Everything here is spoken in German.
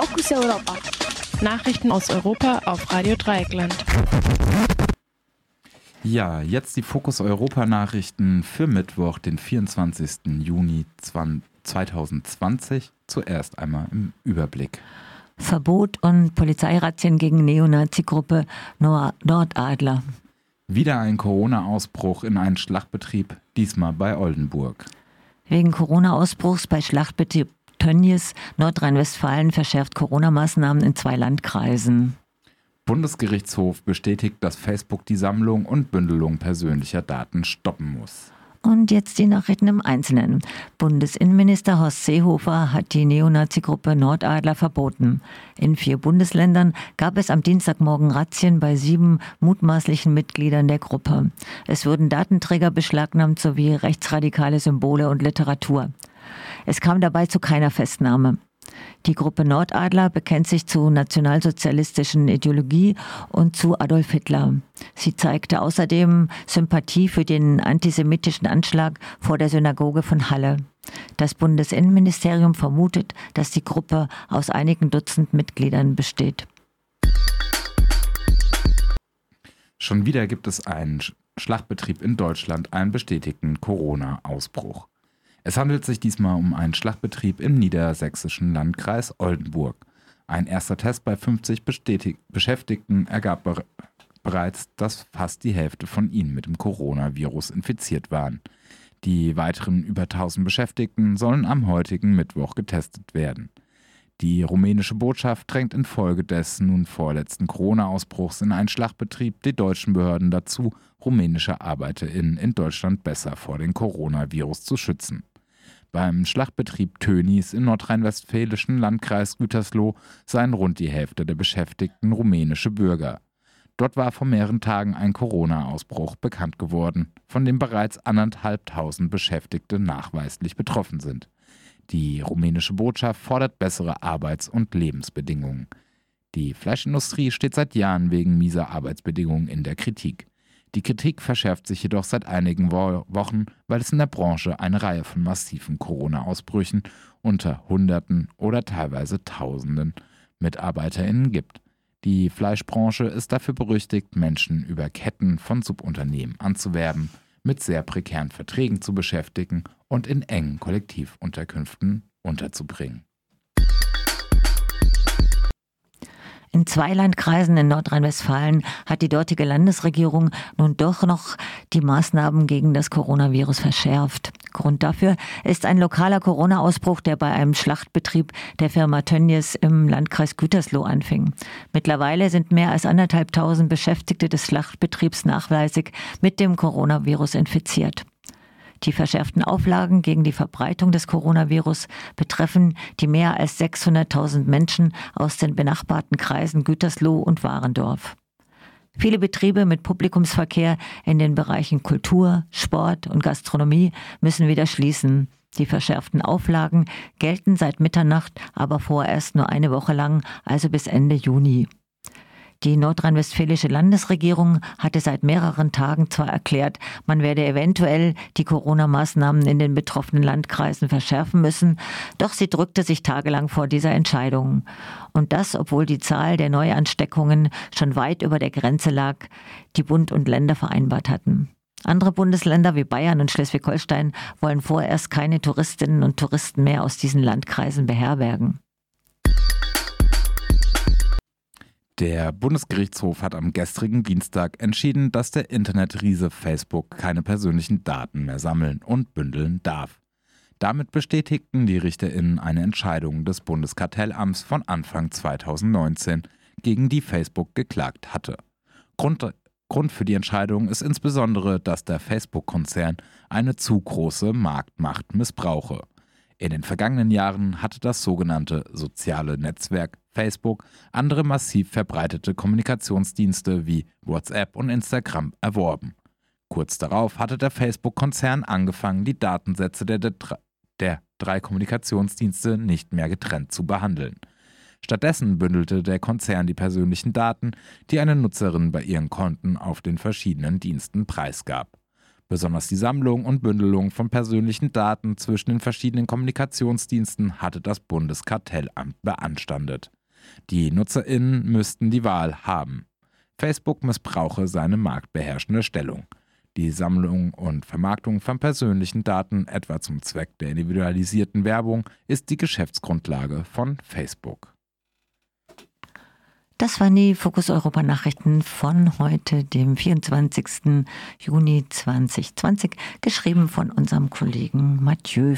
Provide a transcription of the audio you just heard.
Fokus Europa. Nachrichten aus Europa auf Radio Dreieckland. Ja, jetzt die Fokus Europa Nachrichten für Mittwoch, den 24. Juni 2020. Zuerst einmal im Überblick. Verbot und Polizeirazzien gegen Neonazi-Gruppe Nordadler. Wieder ein Corona-Ausbruch in einen Schlachtbetrieb, diesmal bei Oldenburg. Wegen Corona-Ausbruchs bei Schlachtbetrieb Tönnies, Nordrhein-Westfalen verschärft Corona-Maßnahmen in zwei Landkreisen. Bundesgerichtshof bestätigt, dass Facebook die Sammlung und Bündelung persönlicher Daten stoppen muss. Und jetzt die Nachrichten im Einzelnen. Bundesinnenminister Horst Seehofer hat die Neonazi-Gruppe Nordadler verboten. In vier Bundesländern gab es am Dienstagmorgen Razzien bei sieben mutmaßlichen Mitgliedern der Gruppe. Es wurden Datenträger beschlagnahmt sowie rechtsradikale Symbole und Literatur. Es kam dabei zu keiner Festnahme. Die Gruppe Nordadler bekennt sich zu nationalsozialistischen Ideologie und zu Adolf Hitler. Sie zeigte außerdem Sympathie für den antisemitischen Anschlag vor der Synagoge von Halle. Das Bundesinnenministerium vermutet, dass die Gruppe aus einigen Dutzend Mitgliedern besteht. Schon wieder gibt es einen Schlachtbetrieb in Deutschland, einen bestätigten Corona-Ausbruch. Es handelt sich diesmal um einen Schlachtbetrieb im niedersächsischen Landkreis Oldenburg. Ein erster Test bei 50 Beschäftigten ergab be bereits, dass fast die Hälfte von ihnen mit dem Coronavirus infiziert waren. Die weiteren über 1000 Beschäftigten sollen am heutigen Mittwoch getestet werden. Die rumänische Botschaft drängt infolge des nun vorletzten Corona-Ausbruchs in einen Schlachtbetrieb die deutschen Behörden dazu, rumänische ArbeiterInnen in Deutschland besser vor dem Coronavirus zu schützen. Beim Schlachtbetrieb Tönis im nordrhein-westfälischen Landkreis Gütersloh seien rund die Hälfte der Beschäftigten rumänische Bürger. Dort war vor mehreren Tagen ein Corona-Ausbruch bekannt geworden, von dem bereits anderthalbtausend Beschäftigte nachweislich betroffen sind. Die rumänische Botschaft fordert bessere Arbeits- und Lebensbedingungen. Die Fleischindustrie steht seit Jahren wegen mieser Arbeitsbedingungen in der Kritik. Die Kritik verschärft sich jedoch seit einigen Wo Wochen, weil es in der Branche eine Reihe von massiven Corona-Ausbrüchen unter Hunderten oder teilweise Tausenden MitarbeiterInnen gibt. Die Fleischbranche ist dafür berüchtigt, Menschen über Ketten von Subunternehmen anzuwerben, mit sehr prekären Verträgen zu beschäftigen und in engen Kollektivunterkünften unterzubringen. In zwei Landkreisen in Nordrhein-Westfalen hat die dortige Landesregierung nun doch noch die Maßnahmen gegen das Coronavirus verschärft. Grund dafür ist ein lokaler Corona-Ausbruch, der bei einem Schlachtbetrieb der Firma Tönnies im Landkreis Gütersloh anfing. Mittlerweile sind mehr als anderthalbtausend Beschäftigte des Schlachtbetriebs nachweisig mit dem Coronavirus infiziert. Die verschärften Auflagen gegen die Verbreitung des Coronavirus betreffen die mehr als 600.000 Menschen aus den benachbarten Kreisen Gütersloh und Warendorf. Viele Betriebe mit Publikumsverkehr in den Bereichen Kultur, Sport und Gastronomie müssen wieder schließen. Die verschärften Auflagen gelten seit Mitternacht, aber vorerst nur eine Woche lang, also bis Ende Juni. Die nordrhein-westfälische Landesregierung hatte seit mehreren Tagen zwar erklärt, man werde eventuell die Corona-Maßnahmen in den betroffenen Landkreisen verschärfen müssen, doch sie drückte sich tagelang vor dieser Entscheidung. Und das, obwohl die Zahl der Neuansteckungen schon weit über der Grenze lag, die Bund und Länder vereinbart hatten. Andere Bundesländer wie Bayern und Schleswig-Holstein wollen vorerst keine Touristinnen und Touristen mehr aus diesen Landkreisen beherbergen. Der Bundesgerichtshof hat am gestrigen Dienstag entschieden, dass der Internetriese Facebook keine persönlichen Daten mehr sammeln und bündeln darf. Damit bestätigten die RichterInnen eine Entscheidung des Bundeskartellamts von Anfang 2019, gegen die Facebook geklagt hatte. Grund, Grund für die Entscheidung ist insbesondere, dass der Facebook-Konzern eine zu große Marktmacht missbrauche. In den vergangenen Jahren hatte das sogenannte soziale Netzwerk Facebook andere massiv verbreitete Kommunikationsdienste wie WhatsApp und Instagram erworben. Kurz darauf hatte der Facebook-Konzern angefangen, die Datensätze der, der drei Kommunikationsdienste nicht mehr getrennt zu behandeln. Stattdessen bündelte der Konzern die persönlichen Daten, die eine Nutzerin bei ihren Konten auf den verschiedenen Diensten preisgab. Besonders die Sammlung und Bündelung von persönlichen Daten zwischen den verschiedenen Kommunikationsdiensten hatte das Bundeskartellamt beanstandet. Die Nutzerinnen müssten die Wahl haben. Facebook missbrauche seine marktbeherrschende Stellung. Die Sammlung und Vermarktung von persönlichen Daten, etwa zum Zweck der individualisierten Werbung, ist die Geschäftsgrundlage von Facebook. Das waren die Fokus Europa Nachrichten von heute, dem 24. Juni 2020, geschrieben von unserem Kollegen Mathieu